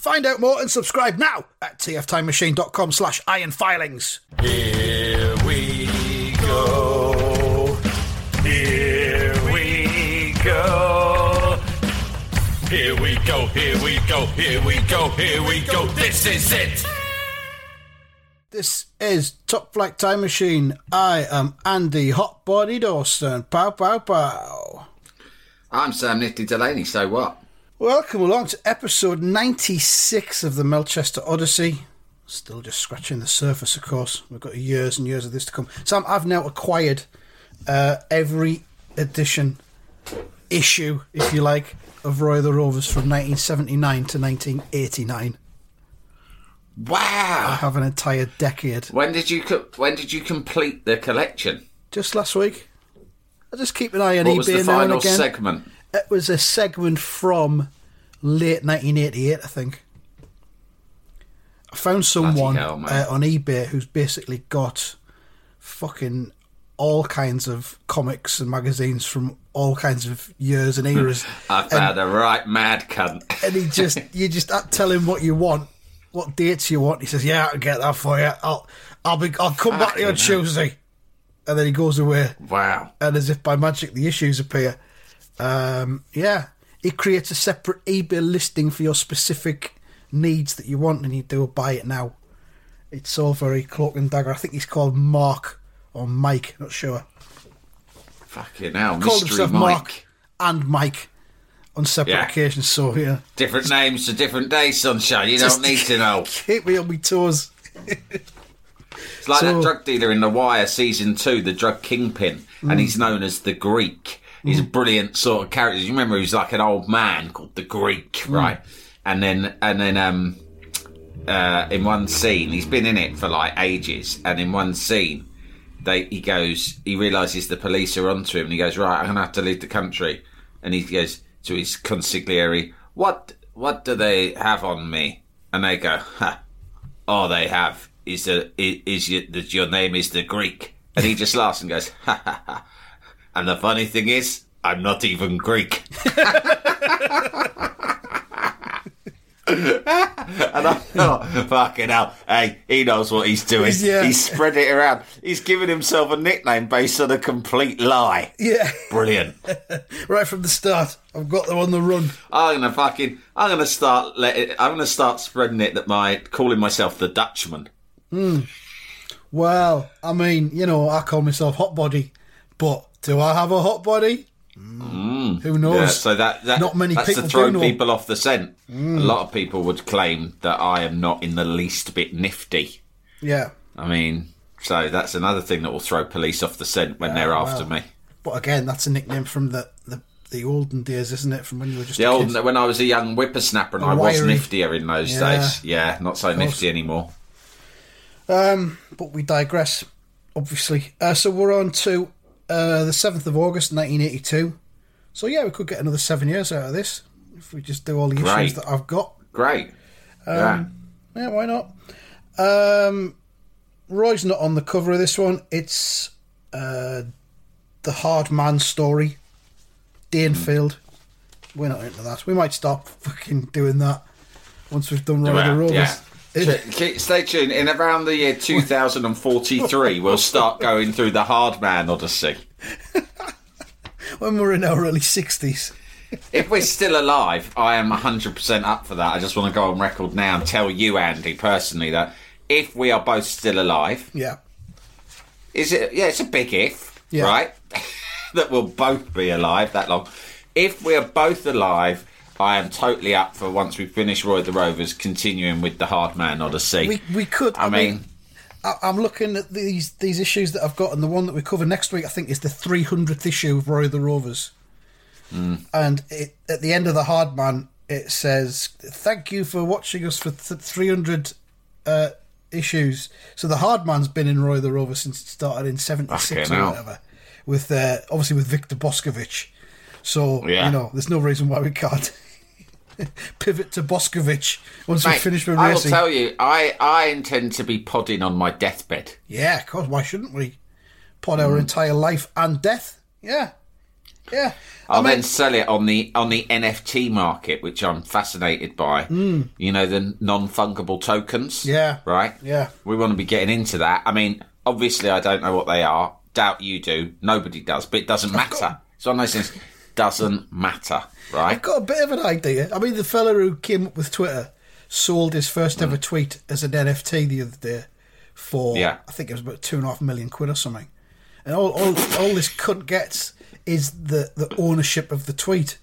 Find out more and subscribe now at tftimemachine.com slash ironfilings. Here we go. Here we go. Here we go, here we go, here we go, here we go. This is it. This is Top Flight Time Machine. I am Andy Hot Body Dawson. Pow, pow, pow. I'm Sam Nifty Delaney, so what? Welcome along to episode 96 of the Melchester Odyssey. Still just scratching the surface, of course. We've got years and years of this to come. Sam, I've now acquired uh, every edition, issue, if you like, of Roy the Rovers from 1979 to 1989. Wow! I have an entire decade. When did you co- when did you complete the collection? Just last week. I just keep an eye on What eBay was the now and final again. segment? It was a segment from late 1988, I think. I found someone hell, uh, on eBay who's basically got fucking all kinds of comics and magazines from all kinds of years and eras. I found a right mad cunt. and he just, you just uh, tell him what you want, what dates you want. He says, "Yeah, I can get that for you. I'll, I'll be, I'll come back to you on Tuesday." And then he goes away Wow. and as if by magic the issues appear. Um, yeah, it creates a separate eBay listing for your specific needs that you want, and you do buy it now. It's all very cloak and dagger. I think he's called Mark or Mike, not sure. Fucking hell. Called Mystery himself Mike. Mark and Mike on separate Yeah. occasions. So yeah, Different names for different days, sunshine. You Just don't need to know. keep me on my toes. It's like So- that drug dealer in The Wire season two, the drug kingpin, Mm. and he's known as the Greek. He's a brilliant sort of character. You remember he's like an old man called the Greek, Mm. right? And then and then um uh in one scene, he's been in it for like ages, and in one scene they he goes he realizes the police are onto him and he goes right i'm gonna have to leave the country and he goes to his consigliere what what do they have on me and they go ha all they have is a, is, is your, that your name is the greek and he just laughs and goes ha ha ha and the funny thing is i'm not even greek and I thought, fucking hell, hey, he knows what he's doing. Yeah. He's spread it around. He's given himself a nickname based on a complete lie. Yeah, Brilliant. right from the start, I've got them on the run. I'm gonna fucking, I'm gonna start let it, I'm gonna start spreading it that my, calling myself the Dutchman. Hmm. Well, I mean, you know, I call myself hot body, but do I have a hot body? Who knows? Yeah, so that, that Not many that's people to throw do know. Mm. people off the scent. A lot of people would claim that I am not in the least bit nifty. yeah. I mean, so that's another thing that will throw police off the scent when they're after me. But again, that's a nickname from the, the, the olden days, isn't it? From when you were just The a old kid. when I was a young whippersnapper and I was niftier in those Yeah. days. Yeah, not so nifty anymore. Um, but we digress, obviously. Uh, so we're on to uh, the 7th of August, 1982. So yeah, we could get another seven years out of this if we just do all the Great. issues that I've got. Great. Um, Yeah, why not? Um, Roy's not on the cover of this one. It's uh, the Hard Man story. Danefield. We're not into that. We might stop fucking doing that once we've done Roy yeah. the Rovers. yeah. It- Ch- keep- Stay tuned. In around the year 2043, we'll start going through the Hard Man Odyssey. when we're in our early 60s. If we're still alive, I am 100% up for that. I just want to go on record now and tell you, Andy, personally, that if we are both still alive. Yeah. Is it? Yeah, it's a big if, Yeah. right? that we'll both be alive that long. If we are both alive, I am totally up for once we finish Roy the Rovers, continuing with the Hard Man Odyssey. We we could. I, mean, I, I'm looking at these these issues that I've got, and the one that we cover next week, I think, is the 300th issue of Roy the Rovers. And it, at the end of the Hard Man, it says, "Thank you for watching us for th- 300 uh, issues." So the Hard Man's been in Roy the Rover since it started in '76 or whatever, with uh, obviously with Victor Boskovich. So Yeah. you know, there's no reason why we can't pivot to Boskovich once we mate, finish with racing. I will tell you, I, I intend to be podding on my deathbed. Yeah, of course. Why shouldn't we? Pod Mm. our entire life and death. Yeah, yeah. I'll I mean, then sell it on the on the NFT market, which I'm fascinated by. You know, the non fungible tokens. Yeah. Right? Yeah. We want to be getting into that. I mean, obviously, I don't know what they are. Doubt you do. Nobody does, but it doesn't matter. It's one of those things. Doesn't matter, right? I've got a bit of an idea. I mean, the fella who came up with Twitter sold his first ever tweet as an NFT the other day for Mm. Yeah. I think it was about two and a half million quid or something. And all all, all this cunt gets is the the ownership of the tweet,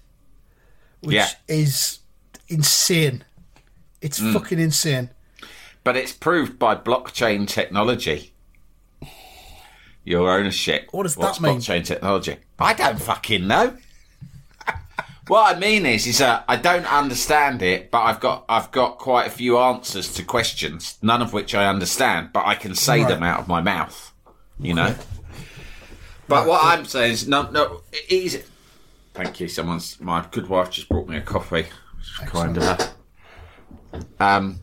which Yeah. is insane. It's Mm. fucking insane. But it's proved by blockchain technology. Your ownership. What does What's that mean? Blockchain technology. I don't fucking know. What I mean is, is that I don't understand it, but I've got I've got quite a few answers to questions, none of which I understand, but I can say Right. them out of my mouth. You know. But what I'm saying is, no, no, it is. Thank you. Someone's my good wife just brought me a coffee. Kind of her. Um,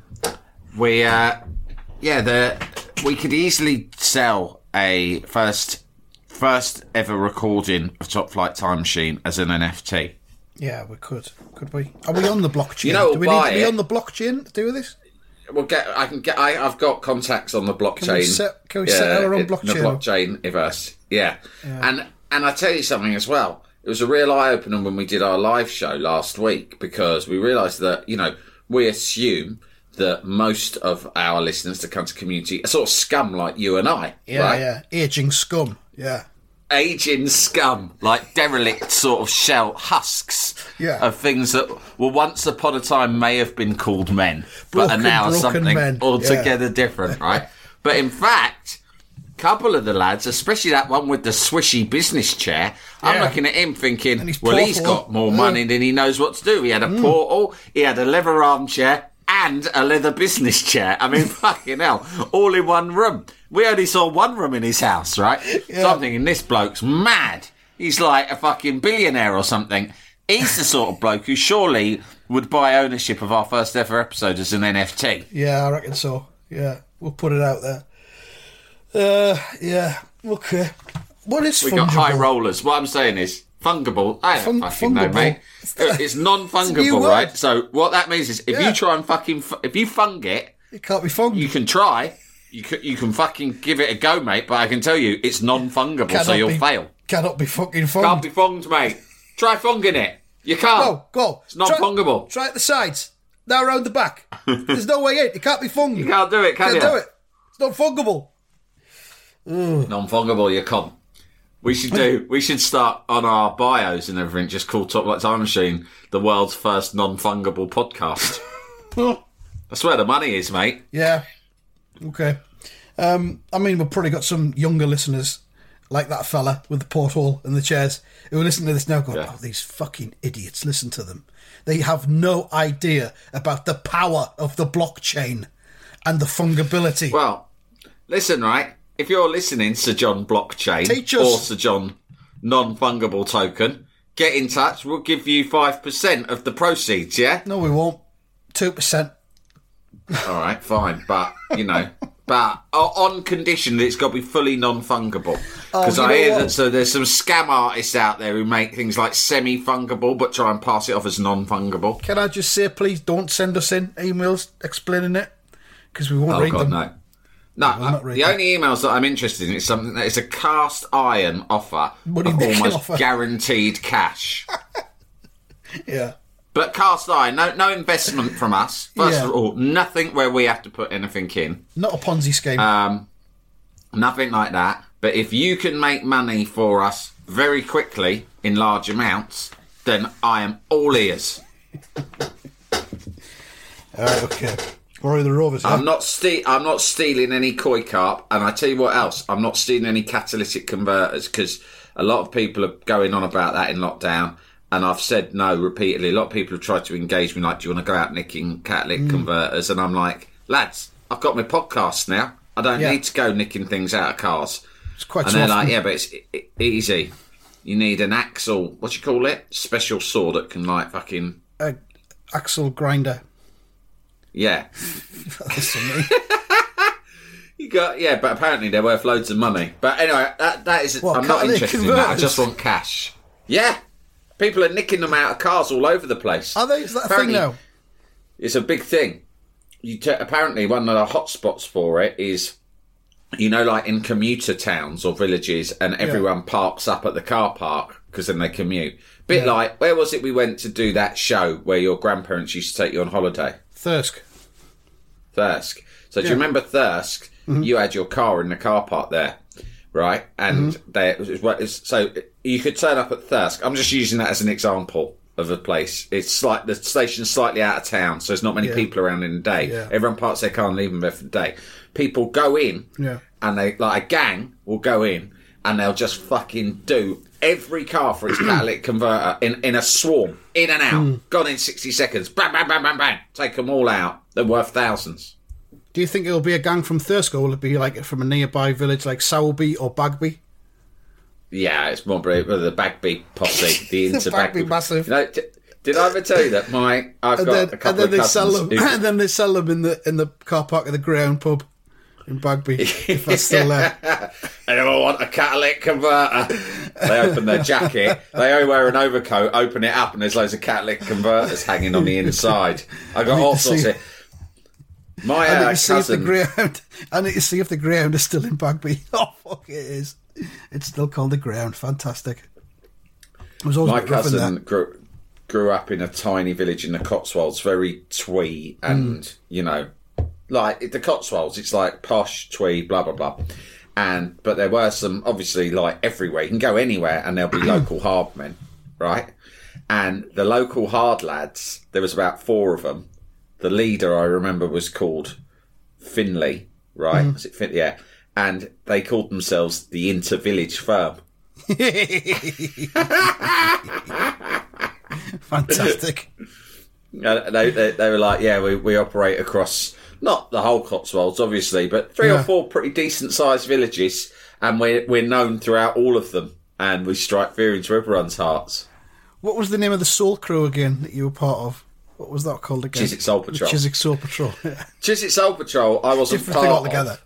we uh, yeah, the we could easily sell a first first ever recording of Top Flight Time Machine as an NFT. Yeah, we could. Could we? Are we on the blockchain? You know, Do we need to be it. on the blockchain to do this? We'll get. I can get. I, I've got contacts on the blockchain. Can we set- can we set our own in The blockchain blockchain verse. Yeah. And and I tell you something as well. It was a real eye opener when we did our live show last week because we realised that you know we assume that most of our listeners to Country Community are sort of scum like you and I. Yeah, right? yeah. Aging scum. Yeah. Aging scum, like derelict sort of shell husks Yeah. of things that were once upon a time may have been called men, but Broken- are now something men, altogether different, right? But in fact, a couple of the lads, especially that one with the swishy business chair, I'm looking at him thinking, his well, he's got more Yeah. money than he knows what to do. He had a mm. portal, he had a leather armchair, and a leather business chair. I mean, fucking hell, all in one room. We only saw one room in his house, right? So I'm thinking, this bloke's mad. He's like a fucking billionaire or something. He's the sort of bloke who surely would buy ownership of our first ever episode as an NFT. Yeah, I reckon so. Yeah, we'll put it out there. Uh, yeah. Okay. What is We fungible? got high rollers. What I'm saying is fungible. I don't Fun- fucking know, mate. It's It's non-fungible, right? So what that means is, if Yeah. you try and fucking, fu- if you fung it, It can't be fun. you can try. You can, you can fucking give it a go, mate. But I can tell you, it's non-fungible, so you'll be, fail. Cannot be fucking fun. Can't be funged, mate. Try funging it. You can't. Go, go. It's non-fungible. Try, try at the sides. Now around the back. There's no way in. It can't be fun. You can't do it, can Can't you? do it. It's not fungible. Non-fungible, you can't. We should do. We should start on our bios and everything. Just call Top Flight Time Machine the world's first non-fungible podcast. That's where the money is, mate. Yeah. Okay. Um, I mean, we've probably got some younger listeners like that fella with the porthole and the chairs who are listening to this now going, Yeah. oh, these fucking idiots, listen to them. They have no idea about the power of the blockchain and the fungibility. Well, listen, right? If you're listening, Sir John Blockchain or Sir John Non-Fungible Token, get in touch. We'll give you five percent of the proceeds. Yeah. no, we won't. 2%. All right, fine, but you know, but on condition that it's got to be fully non-fungible. Because Oh, I hear what? that so there's some scam artists out there who make things like semi-fungible, but try and pass it off as non-fungible. Can I just say, please don't send us in emails explaining it? Because we won't Oh read God, them. no. No, not uh, the that. only emails that I'm interested in is something that is a cast iron offer Money of almost offer. guaranteed cash. Yeah. But cast iron, no, no investment from us. First Yeah. of all, nothing where we have to put anything in. Not a Ponzi scheme. Um, nothing like that. But if you can make money for us very quickly in large amounts, then I am all ears. All right, okay. Rory the Rovers. I'm not ste- I'm not stealing any koi carp, and I tell you what else, I'm not stealing any catalytic converters because a lot of people are going on about that in lockdown, and I've said no repeatedly. A lot of people have tried to engage me, like, "Do you want to go out nicking catalytic mm. converters?" And I'm like, lads, I've got my podcast now. I don't Yeah. need to go nicking things out of cars. it's quite And they're often. like, yeah, but it's e- easy. You need an axle. What do you call it? Special saw that can like fucking a axle grinder. yeah. You got yeah, but apparently they're worth loads of money. But anyway, that that is What, I'm not interested in that. I just want cash. Yeah, people are nicking them out of cars all over the place. Are they? Is that a thing now? It's a big thing. You t- apparently one of the hotspots for it is, you know, like in commuter towns or villages, and everyone parks up at the car park because then they commute. Bit like where was it we went to do that show where your grandparents used to take you on holiday? Thirsk. Thirsk. So do you remember Thirsk? Mm-hmm. You had your car in the car park there, right? And Mm-hmm. they it was- what is- so you could turn up at Thirsk. I'm just using that as an example of a place. It's like the station's slightly out of town, so there's not many Yeah. people around in the day. Yeah. Everyone parks their car and leave them there for the day. People go in, Yeah. and they like a gang will go in and they'll just fucking do every car for its catalytic converter in, in a swarm, in and out, Hmm. gone in 60 seconds, bang, bang, bang, bang, bang, take them all out. They're worth thousands. Do you think it'll be a gang from Thirsk or will it be like from a nearby village like Sowerby or Bagby? Yeah, it's more brave the Bagby posse, the The into Bagby massive. You know, d- did I ever tell you that my I've And got then, a and couple then of they sell them, who- and then they sell them in the in the car park of the Ground pub in Bagby. if that's still there. Anyone want a catalytic converter? They open their jacket. They only wear an overcoat. Open it up, and there's loads of catalytic converters hanging on the inside. I got need all sorts see- of. My I need uh, to see if the cousin, ground. I need to see if the ground is still in Bagby. Oh fuck, it is. It's still called the ground. Fantastic. It was always my a bit rough in cousin grew, grew up in a tiny village in the Cotswolds, very twee, and Mm. you know, like the Cotswolds, it's like posh twee, blah blah blah. And but there were some obviously like everywhere. You can go anywhere, and there'll be local hard men, right? And the local hard lads, there was about four of them. The leader I remember was called Finley, right? Was it Fin- Yeah. And they called themselves the Inter Village Firm. Fantastic. They, they they were like, yeah, we, we operate across not the whole Cotswolds, obviously, but three or four pretty decent sized villages, and we're we're known throughout all of them, and we strike fear into everyone's hearts. What was the name of the Soul Crew again that you were part of? What was that called again? Chiswick Soul The Patrol. Chiswick Soul Patrol. Chiswick Soul Patrol, I wasn't Different part thing altogether. of.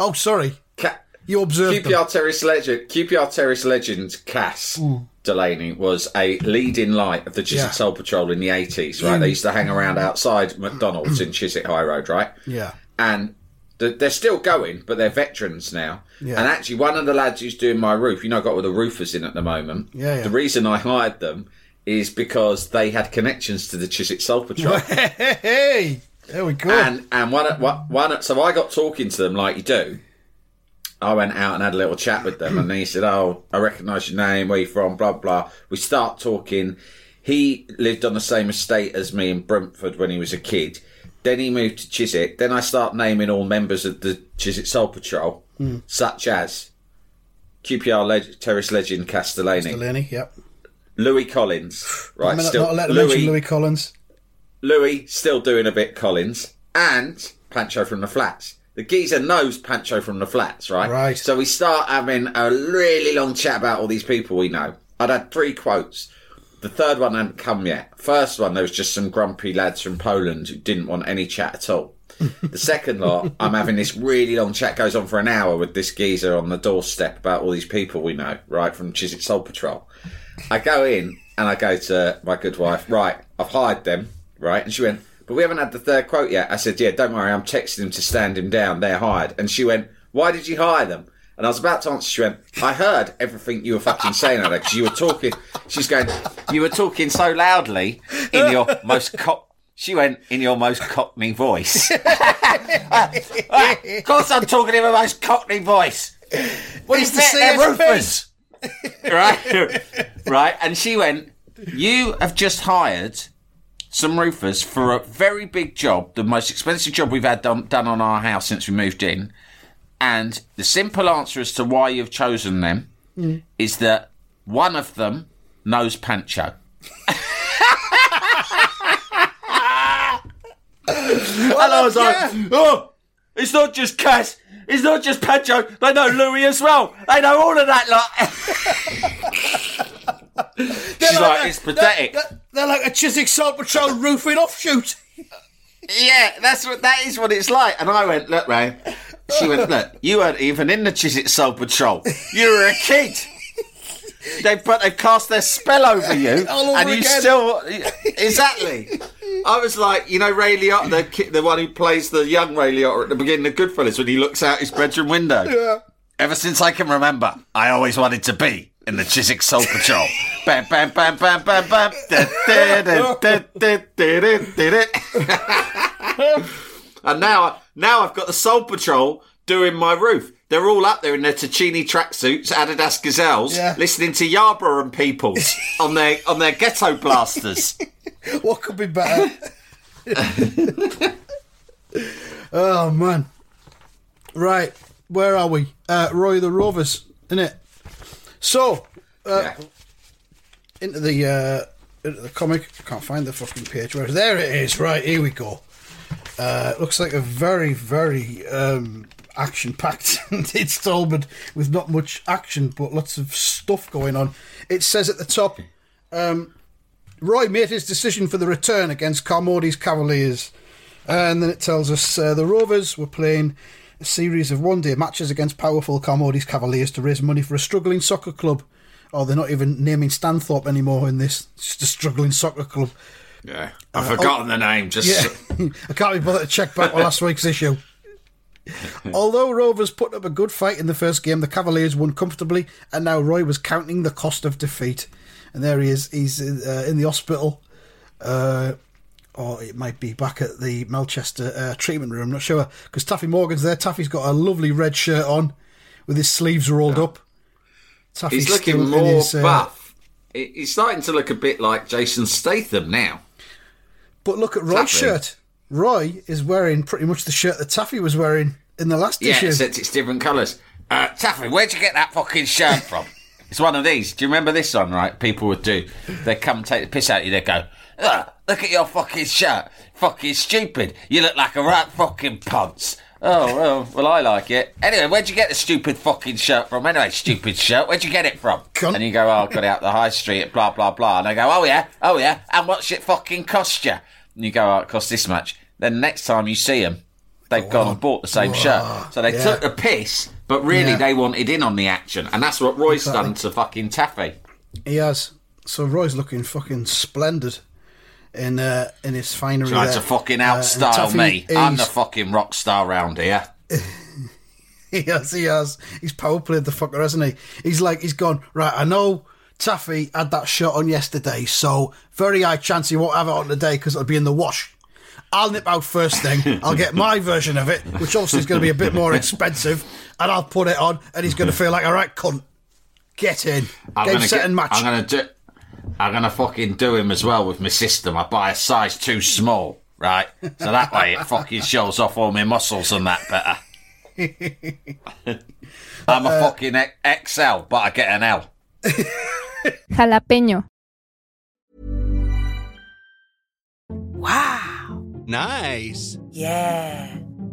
Oh, sorry. Ca- You observed them. QPR Terrace legend, QPR Terrace legend Cass hmm. Delaney was a leading light of the Chiswick Yeah. Soul Patrol in the eighties. Right, hmm. they used to hang around outside McDonald's in Chiswick High Road. Right, Yeah. and they're still going, but they're veterans now. Yeah. And actually, one of the lads who's doing my roof, you know, I've got all the roofers in at the moment. Yeah, yeah. The reason I hired them is because they had connections to the Chiswick Soul Patrol. Hey, there we go. And and one one so I got talking to them like you do. I went out and had a little chat with them, and he said, "Oh, I recognise your name. Where you from? Blah blah." We start talking. He lived on the same estate as me in Brentford when he was a kid. Then he moved to Chiswick. Then I start naming all members of the Chiswick Soul Patrol, hmm. such as QPR leg- Terrace legend Castellani, Delaney, yep. Louis Collins, right? I'm not, still not allowed to Louis, mention Louis Collins. Louis still doing a bit Collins and Pancho from the Flats. The geezer knows Pancho from the Flats, right? Right. So we start having a really long chat about all these people we know. I'd had three quotes. The third one hadn't come yet. First one, there was just some grumpy lads from Poland who didn't want any chat at all. The second lot, I'm having this really long chat, goes on for an hour with this geezer on the doorstep about all these people we know, right, from Chiswick Soul Patrol. I go in and I go to my good wife, right, I've hired them, right? And she went, but we haven't had the third quote yet. I said, yeah, don't worry, I'm texting him to stand him down. They're hired. And she went, why did you hire them? And I was about to answer. She went, "I heard everything you were fucking saying, Alex. You were talking." She's going, "You were talking so loudly in your most co-" She went in your most cockney voice. Of course, I'm talking in my most cockney voice. What is the CSP. right? right. And she went, "You have just hired." Some roofers for a very big job, the most expensive job we've had done, done on our house since we moved in. And the simple answer as to why you've chosen them mm. is that one of them knows Pancho. and I was like, oh, it's not just Cass. It's not just Pancho. They know Louis as well. They know all of that lot. She's like, it's pathetic. They're, they're like a Chiswick Soul Patrol roofing offshoot. Yeah, that's what that is what it's like. And I went, look, Ray. She went, look, you weren't even in the Chiswick Soul Patrol. You were a kid. They but they cast their spell over you, over and you again. still exactly. I was like, you know, Ray Liotta, the the one who plays the young Ray Liotta at the beginning of Goodfellas when he looks out his bedroom window. Yeah. Ever since I can remember, I always wanted to be in the Chiswick Soul Patrol. bam, bam, bam, bam, bam, bam. Da, da, da, da, da, da, da, da. And now, now I've got the Soul Patrol doing my roof. They're all up there in their Tacchini tracksuits, Adidas Gazelles, Yeah. listening to Yarbrough and Peoples on their on their ghetto blasters. What could be better? oh man. Right, where are we? Uh, Roy the Rovers, innit? So, Yeah. into the uh, into the comic. I can't find the fucking page. Where there it is. Right here we go. Uh, looks like a very very um, action packed installment with not much action but lots of stuff going on. It says at the top. Um, Roy made his decision for the return against Carmody's Cavaliers. And then it tells us uh, the Rovers were playing series of one day matches against powerful Carmody's Cavaliers to raise money for a struggling soccer club. Oh, they're not even naming Stanthorpe anymore in this. It's just a struggling soccer club. Yeah, I've forgotten the name. Just Yeah, I can't be bothered to check back on last week's issue. Although Rovers put up a good fight in the first game, the Cavaliers won comfortably, and now Roy was counting the cost of defeat. And there he is. He's uh, in the hospital, uh, or it might be back at the Melchester uh, treatment room. Not sure because Taffy Morgan's there. Taffy's got a lovely red shirt on with his sleeves rolled up. Taffy's he's looking more his, uh, buff. He's starting to look a bit like Jason Statham now. But look at Roy's Taffy. shirt. Roy is wearing pretty much the shirt that Taffy was wearing in the last Yeah, issue. except it's different colours. Uh, Taffy, where'd you get that fucking shirt from? it's one of these. Do you remember this one, right? People would do. They'd come take the piss out of you. They'd go, Ugh, look at your fucking shirt. Fucking stupid. You look like a right fucking ponce. Oh, well, well, I like it. Anyway, where'd you get the stupid fucking shirt from? Anyway, stupid shirt, where'd you get it from? Cunt. And you go, oh, I got it out the high street at blah, blah, blah. And I go, oh, yeah, oh, yeah. And what's it fucking cost you? And you go, oh, it cost this much. Then next time you see them, they've gone and bought the same shirt. So they Yeah. took the piss, but really Yeah. they wanted in on the action. And that's what Roy's Exactly. done to fucking Taffy. He has. So Roy's looking fucking splendid in uh, in his finery. Trying there. to fucking Uh, outstyle Taffy me. I'm the fucking rock star round here. He has, he has. He's power played the fucker, hasn't he? He's like, he's gone, right, I know Taffy had that shot on yesterday, so very high chance he won't have it on today because it'll be in the wash. I'll nip out first thing. I'll get my version of it, which obviously is going to be a bit more expensive, and I'll put it on, and he's going to feel like, all right, cunt, get in. I'm Game, set, get- and match. I'm gonna do. I'm gonna fucking do him as well with my system. I buy a size too small, right? So that way it fucking shows off all my muscles and that better. I'm a fucking X- XL, but I get an L. Jalapeño. Wow. Nice.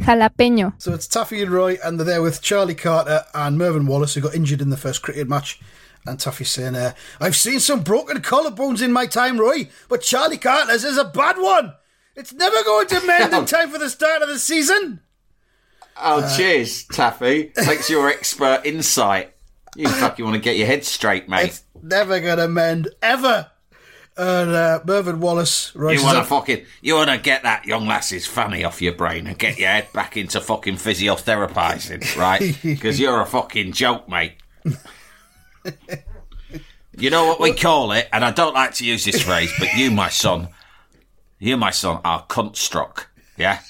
Jalapeño. So it's Taffy and Roy, and they're there with Charlie Carter and Mervyn Wallace, who got injured in the first cricket match. And Taffy's saying, uh, I've seen some broken collarbones in my time, Roy, but Charlie Carter's is a bad one. It's never going to mend in time for the start of the season. Oh, Uh, cheers, Taffy. Thanks for your expert insight. You fucking want to get your head straight, mate. It's never going to mend, ever. And uh, Mervyn Wallace, You want to fucking, you want to get that young lass's fanny off your brain and get your head back into fucking physiotherapizing, right? Because you're a fucking joke, mate. you know what we call it, and I don't like to use this phrase, but you, my son, you, my son, are cunt struck, yeah?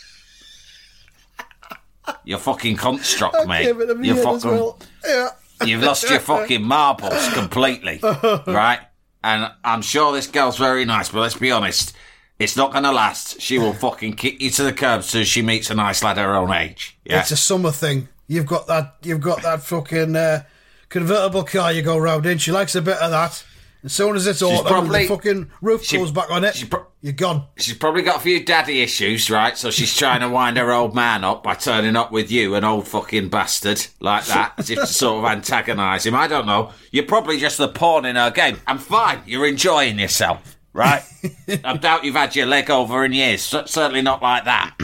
You're fucking cunt struck, mate. gave it a You're fucking, well. Yeah. You've lost your fucking marbles completely, right? And I'm sure this girl's very nice, but let's be honest, it's not going to last. She will fucking kick you to the curb as soon as she meets a nice lad her own age. Yeah. It's a summer thing. You've got that. You've got that fucking uh, convertible car you go round in. She likes a bit of that. As soon as it's and probably- the fucking roof she- goes back on it. pro- you're gone. She's probably got a few daddy issues, right? So she's trying to wind her old man up by turning up with you, an old fucking bastard, like that, as if to sort of antagonise him. I don't know. You're probably just the pawn in her game. I'm fine. You're enjoying yourself, right? I doubt you've had your leg over in years. C- certainly not like that.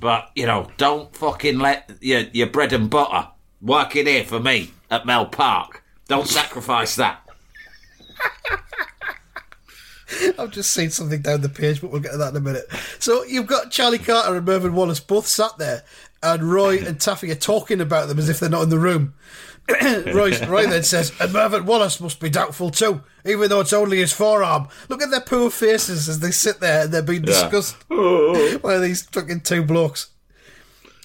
But, you know, don't fucking let your, your bread and butter work in here for me at Mel Park. Don't sacrifice that. I've just seen something down the page, but we'll get to that in a minute. So you've got Charlie Carter and Mervyn Wallace both sat there, and Roy and Taffy are talking about them as if they're not in the room. Roy, Roy then says, and Mervyn Wallace must be doubtful too, even though it's only his forearm. Look at their poor faces as they sit there and they're being discussed by these fucking two blokes.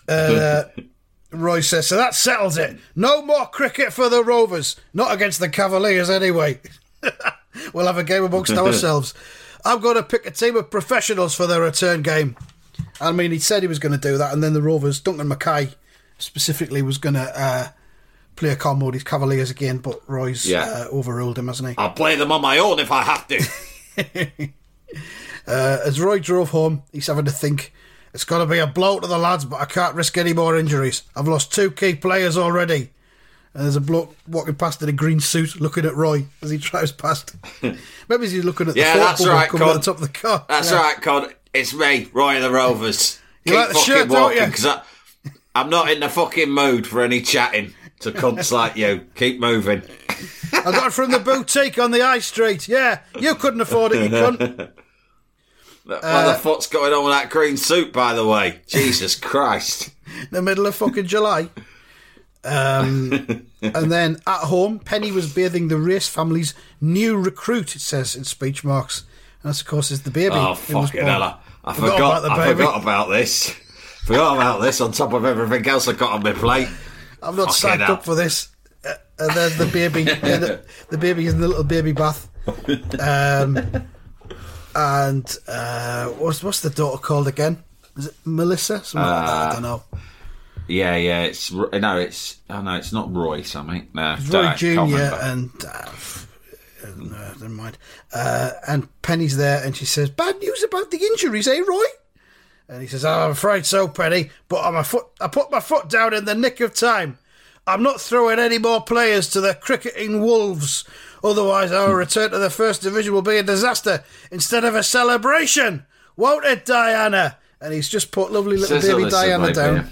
Uh, Roy says, so that settles it. No more cricket for the Rovers. Not against the Cavaliers anyway. we'll have a game amongst ourselves. I'm going to pick a team of professionals for their return game. I mean, he said he was going to do that, and then the Rovers, Duncan Mackay specifically, was going to uh, play a combo with his Cavaliers again, but Roy's Yeah. uh, overruled him, hasn't he? I'll play them on my own if I have to. Uh, as Roy drove home, he's having to think, It's going to be a blow to the lads, but I can't risk any more injuries. I've lost two key players already. And there's a bloke walking past in a green suit looking at Roy as he drives past. Maybe he's looking at the Yeah, that's right, coming at the top of the car. That's Yeah. right, Con. It's me, Roy of the Rovers. You Keep like the fucking shirt, walking, because I'm not in the fucking mood for any chatting to cunts like you. Keep moving. I got it from the boutique on the high street. Yeah, you couldn't afford it, you cunt. What Uh, the fuck's going on with that green suit, by the way? Jesus Christ. In the middle of fucking July. Um, and then at home, Penny was bathing the Race family's new recruit, it says in speech marks. And that's, of course, is the baby. Oh, fucking hell. I- I Forgot forgot, about I forgot about this. Forgot about this on top of everything else I got on my plate. I'm not Fucking signed up for this. Uh, and there's the baby. the, the baby is in the little baby bath. Um, and uh, what's what's the daughter called again? Is it Melissa? Something like. I don't know. Yeah, yeah, it's no, it's oh no, it's not Roy something. No, It's Roy Junior and uh, no, never mind. Uh, and Penny's there, and she says, "Bad news about the injuries, eh, Roy?" And he says, oh, "I'm afraid so, Penny. But I'm a foot. I put my foot down in the nick of time. I'm not throwing any more players to the cricketing wolves. Otherwise, our return to the first division will be a disaster instead of a celebration, won't it, Diana?" And he's just put lovely little baby Diana down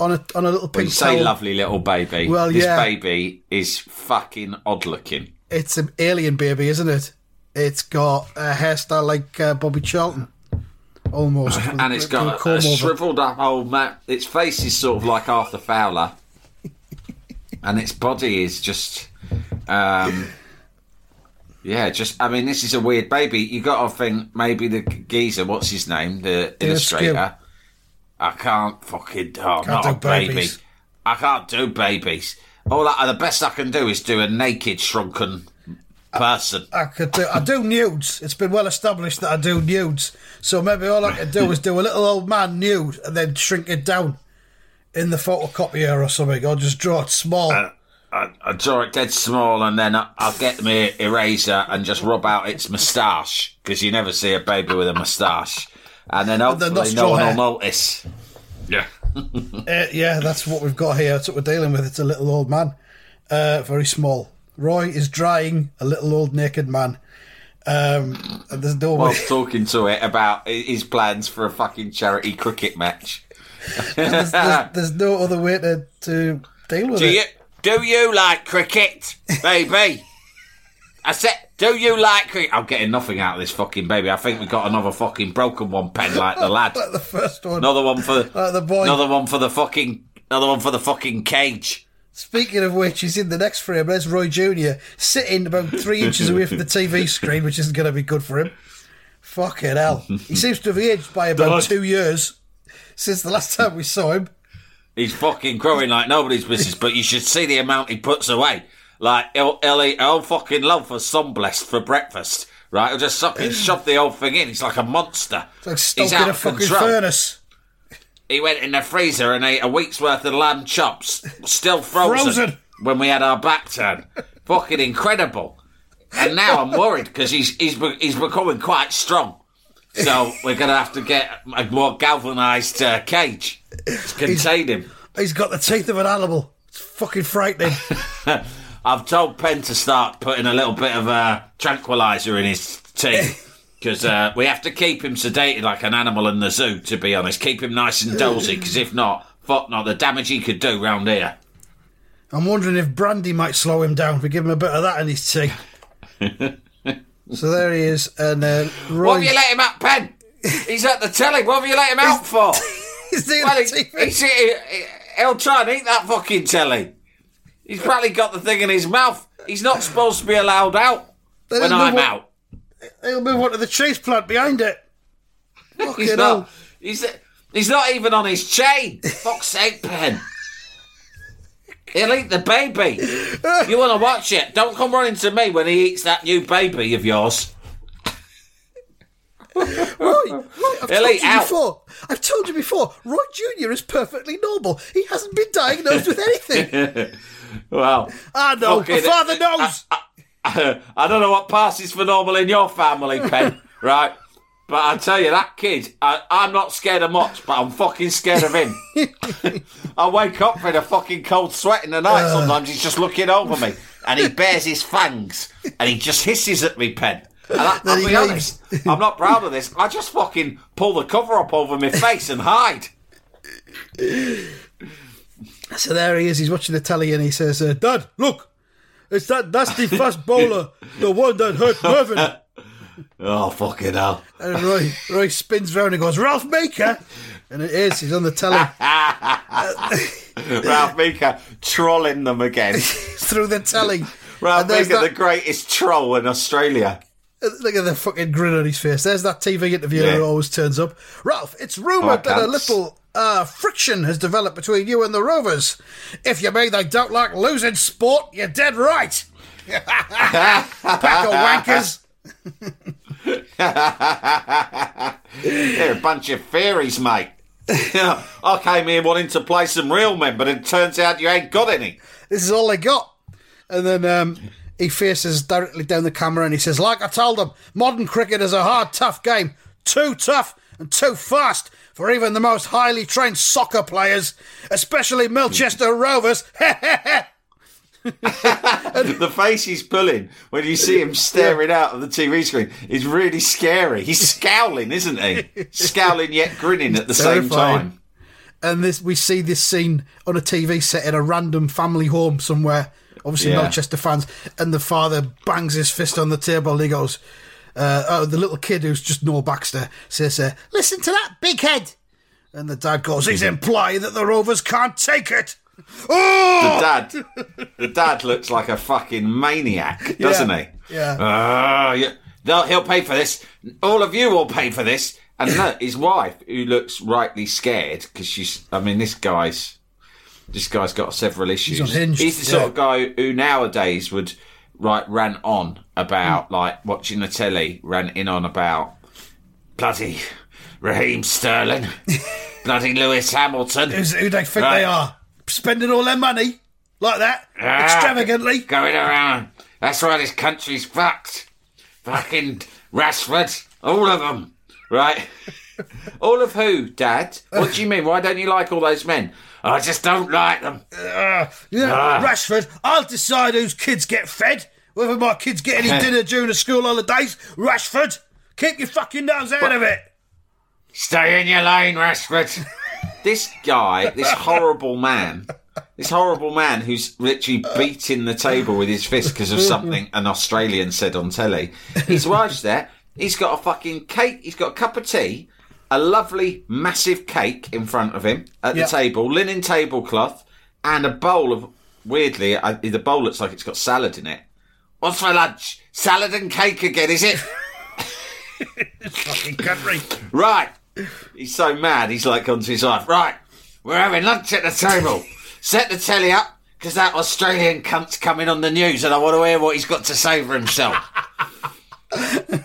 on a on a little When you say towel. lovely little baby, Well, this yeah. baby is fucking odd looking. It's an alien baby, isn't it? It's got a hairstyle like uh, Bobby Charlton, almost, with- And it's got a, a shriveled up old man. Its face is sort of like Arthur Fowler, and its body is just, um, yeah, just. I mean, this is a weird baby. You got to think maybe the geezer, what's his name, the illustrator. I can't fucking. Oh, not do a baby. babies. I can't do babies. All that, the best I can do is do a naked shrunken person. I could do. I do nudes. It's been well established that I do nudes. So maybe all I could do is do a little old man nude and then shrink it down in the photocopier or something, or just draw it small. Uh, I, I draw it dead small and then I, I'll get my eraser and just rub out its moustache because you never see a baby with a moustache. And then hopefully no one hair. will notice. Yeah. Uh, yeah, that's what we've got here. That's what we're dealing with. It's a little old man, uh, very small. Roy is drying a little old naked man. Um, and there's no way. Whilst talking to it about his plans for a fucking charity cricket match. there's, there's, there's no other way to, to deal with Do it. you do you like cricket, baby? I said, do you like cricket? I'm getting nothing out of this fucking baby. I think we got another fucking broken one pen like the lad. Like the first one. Another one for Like the boy. Another one for the fucking. Another one for the fucking cage. Speaking of which, he's in the next frame. There's Roy Jr. sitting about three inches away from the TV screen, which isn't going to be good for him. Fucking hell. He seems to have aged by about Dad. two years since the last time we saw him. He's fucking growing like nobody's business, but you should see the amount he puts away. Like he'll, he'll eat a whole fucking loaf of sunblest for breakfast. Right, he'll just fucking shove the whole thing in. He's like a monster. It's like He's out a of fucking control. furnace. He went in the freezer and ate a week's worth of lamb chops, still frozen, Frozen. when we had our back turn. fucking incredible. And now I'm worried because he's he's he's becoming quite strong. So we're gonna have to get a more galvanised uh, cage to contain him. He's got the teeth of an animal. It's fucking frightening. I've told Penn to start putting a little bit of a tranquilizer in his tea. Because uh, we have to keep him sedated like an animal in the zoo, to be honest. Keep him nice and dozy, because if not, fuck not, the damage he could do round here. I'm wondering if brandy might slow him down. If we give him a bit of that in his tea. so there he is, and uh, What Roy. have you let him out, Penn? He's at the telly. What have you let him out for? He's doing well, the he, TV. he's, he, he'll try and eat that fucking telly. He's probably got the thing in his mouth. He's not supposed to be allowed out when he'll I'm move on- out. He'll move on to the cheese plant behind it. He's Fucking not. hell. He's he's not even on his chain. Fuck's sake, Pen. He'll eat the baby. You want to watch it? Don't come running to me when he eats that new baby of yours. Roy, Roy, I've told you out. before. I've told you before. Roy Junior is perfectly normal. He hasn't been diagnosed with anything. Well, I know. My father knows. I don't know what passes for normal in your family, Pen. right? But I tell you, that kid, I, I'm not scared of much, but I'm fucking scared of him. I wake up in a fucking cold sweat in the night. Sometimes he's just looking over me, and he bares his fangs, and he just hisses at me, Pen. I, I'll be honest, I'm not proud of this. I just fucking pull the cover up over my face and hide. So there he is. He's watching the telly and he says, uh, "Dad, look, it's that nasty fast bowler, the one that hurt Mervyn." Oh fucking hell! And Roy, Roy spins round and goes, "Ralph Meeker," and it is. He's on the telly Ralph Meeker trolling them again. through the telly. Ralph there's Meeker, the greatest troll in Australia. Look at the fucking grin on his face. There's that TV interviewer Yeah. who always turns up. Ralph, it's rumoured Oh, that a little uh, friction has developed between you and the Rovers. If you mean they don't like losing sport, you're dead right. Pack of wankers. They're a bunch of fairies, mate. I came here wanting to play some real men, but it turns out you ain't got any. This is all they got. And then um, he faces directly down the camera and he says, Like I told them, modern cricket is a hard, tough game. Too tough and too fast for even the most highly trained soccer players, especially Melchester hmm. Rovers. The face he's pulling when you see him staring out of the TV screen is really scary. He's scowling, isn't he? Scowling yet grinning at the same time. and this we see this scene on a TV set in a random family home somewhere. Obviously, Yeah. Manchester fans, and the father bangs his fist on the table and he goes, uh, "Oh, the little kid who's just Noel Baxter says, uh, listen to that big head," and the dad goes, "He's implying that the Rovers can't take it." Oh, The dad, the dad looks like a fucking maniac, doesn't he? Yeah. Ah, yeah. They'll- he'll pay for this. All of you will pay for this. And his wife, who looks rightly scared, because she's. I mean, this guy's. This guy's got several issues. unhinged, He's the sort yeah. of guy who nowadays would right rant on about like watching the telly, ranting on about bloody Raheem Sterling, bloody Lewis Hamilton. Who's, who they think Right. they are? Spending all their money like that Ah, extravagantly. Going around. That's why this country's fucked. Fucking Rashford. All of them. Right? All of who, Dad? What do you mean? Why don't you like all those men? I just don't like them. Yeah, Ah. Rashford, I'll decide whose kids get fed. Whether my kids get any dinner during the school holidays. Rashford, keep your fucking nose out of it. Stay in your lane, Rashford. this guy, this horrible man, this horrible man who's literally beating the table with his fist because of something an Australian said on telly. His wife's there. He's got a fucking cake. He's got a cup of tea, a lovely massive cake in front of him at the table, linen tablecloth, and a bowl of. Weirdly, I, the bowl looks like it's got salad in it. What's for lunch? Salad and cake again, is it? Fucking country. Right. He's so mad, he's like gone to his wife. Right, we're having lunch at the table. Set the telly up, because that Australian cunt's coming on the news and I want to hear what he's got to say for himself.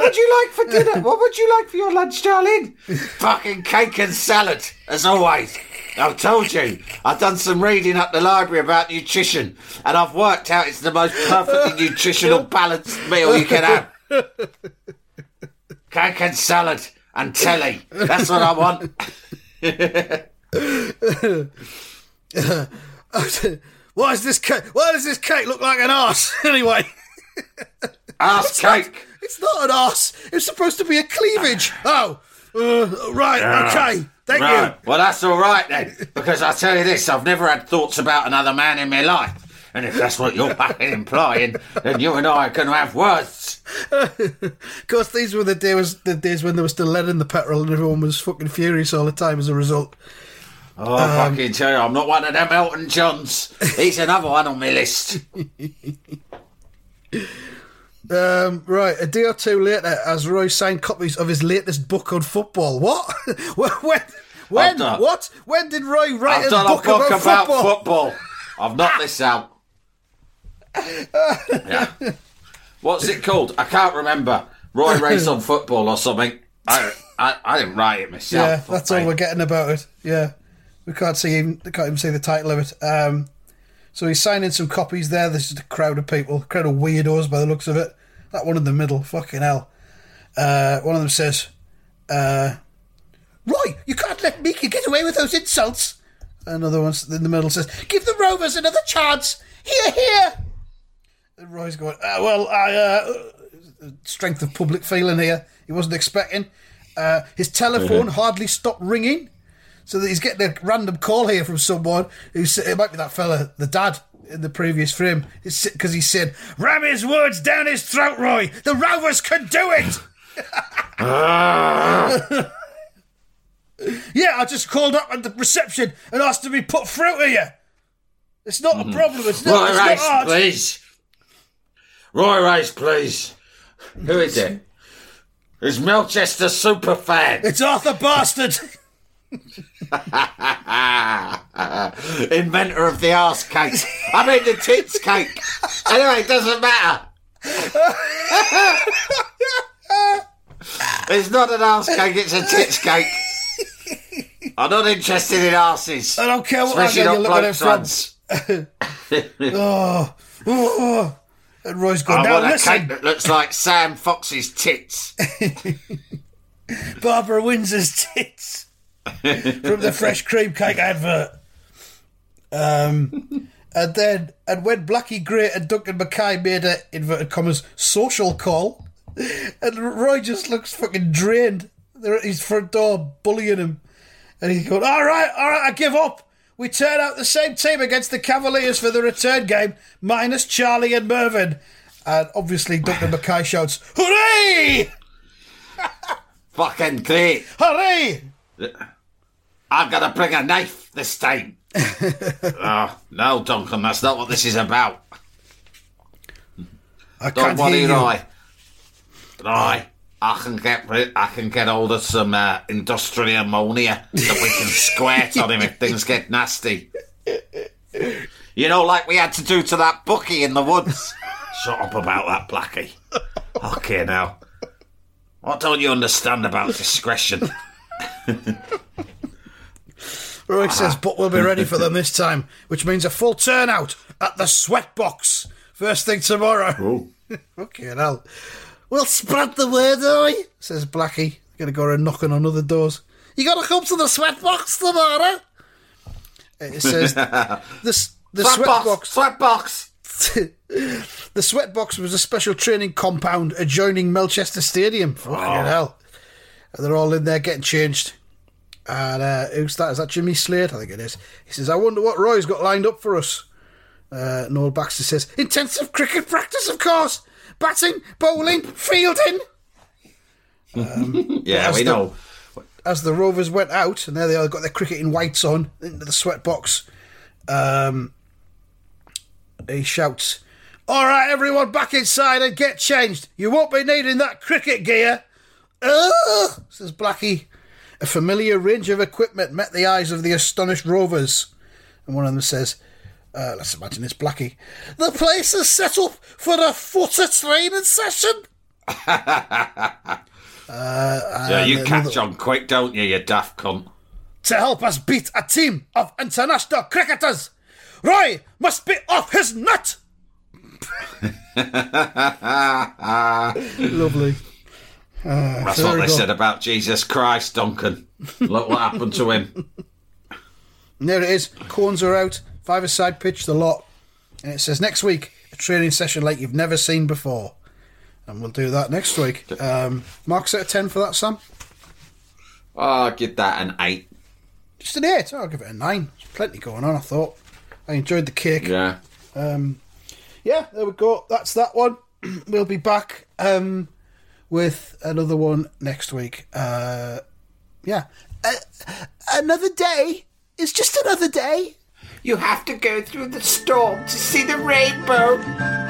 what would you like for dinner? What would you like for your lunch, darling? Fucking cake and salad, as always. I've told you, I've done some reading at the library about nutrition, and I've worked out it's the most perfectly nutritional balanced meal you can have. Cake and salad and telly. That's what I want. Why is this cake? Why does this cake look like an ass? Anyway, Ass cake. It's not an ass. It's supposed to be a cleavage. Oh, uh, right. Okay. Thank Right. Well, that's all right then, because I tell you this: I've never had thoughts about another man in my life. And if that's what you're implying, then you and I are going to have words. you. Of course, these were the days the days when there was still lead in the petrol, and everyone was fucking furious all the time as a result. Oh, I fucking tell you, I'm not one of them Elton Johns. He's another one on my list. Um, right, a day or two later, as Roy signed copies of his latest book on football. What? when? When? done- What? When did Roy write I've a done book, a book about, about, football? football. I've knocked this out. yeah. What's it called? I can't remember. Roy Race on football or something. I, I, I didn't write it myself. Yeah, that's all we're getting about it. Yeah, we can't see even can't even see the title of it. Um, so he's signing some copies there. There's just a crowd of people, a crowd of weirdos by the looks of it. That one in the middle, fucking hell. Uh, one of them says, uh, "Roy, you can't let Mika get away with those insults." Another one in the middle says, "Give the Rovers another chance." Here, here. And Roy's going, uh, "Well, I uh, strength of public feeling here. He wasn't expecting. Uh, his telephone hardly stopped ringing, so that he's getting a random call here from someone who's it might be that fella, the dad in the previous frame, because he said, "Ram his words down his throat, Roy. The Rovers can do it." yeah, I just called up at the reception and asked to be put through to you. It's not a mm-hmm. problem. It's not, Roy it's not please. Roy Race, please. Who is it? It's Melchester Superfan. It's Arthur Bastard. Inventor of the ass cake. I mean the tits cake. Anyway, it doesn't matter. it's not an ass cake, it's a tits cake. I'm not interested in arses. I don't care what Especially not you're looking at blokes' it ones. Oh, oh, oh. And Roy's going, I now want a cake that looks like Sam Fox's tits. Barbara Windsor's tits from the fresh cream cake advert. Um, and then, and when Blackie Gray and Duncan Mackay made a inverted commas social call, and Roy just looks fucking drained. They're at his front door bullying him, and he's going, "All right, all right, I give up." We turn out the same team against the Cavaliers for the return game, minus Charlie and Mervyn. And obviously, Duncan Mackay shouts, Hooray! Fucking great. Hooray! I'm gonna bring a knife this time. oh, no, Duncan, that's not what this is about. I Don't worry. Roy. Roy, I can get rid, I can get hold of some uh, industrial ammonia that we can squirt on him if things get nasty. You know, like we had to do to that bookie in the woods. Shut up about that, Blackie. Okay, now. What don't you understand about discretion? Roy says, but we'll be ready for them this time, which means a full turnout at the Sweatbox first thing tomorrow. okay, now. We'll spread the word, Roy, says Blackie, Gonna go around knocking on other doors. You gotta come to the Sweatbox tomorrow. It says the, the sweat box. Sweat the sweatbox was a special training compound adjoining Melchester Stadium. Fucking hell. And they're all in there getting changed. And uh, who's that? Is that Jimmy Slade? I think it is. He says, I wonder what Roy's got lined up for us. Uh, Noel Baxter says, intensive cricket practice, of course. Batting, bowling, fielding. Yeah, As we the- know. As the Rovers went out, and there they are, got their cricketing whites on into the sweat box. Um, he shouts, All right, everyone, back inside and get changed. You won't be needing that cricket gear. Ugh, says Blackie. A familiar range of equipment met the eyes of the astonished Rovers. And one of them says, uh, let's imagine it's Blackie. The place is set up for a footer training session. Yeah, you catch another- on quick, don't you, you daft cunt? to help us beat a team of international cricketers. Roy must be off his nut. Lovely. That's there what they said about Jesus Christ, Duncan. Look what happened to him. And there it is. Corns are out. Five aside pitch, the lot. And it says next week, a training session like you've never seen before. And we'll do that next week. Um, marks out of 10 for that, Sam? I'll give that an eight. Just an 8. I'll give it a 9. There's plenty going on, I thought. I enjoyed the kick. Yeah. yeah, there we go. That's that one. we'll be back um, with another one next week. Uh, yeah. Uh, another day is just another day. You have to go through the storm to see the rainbow.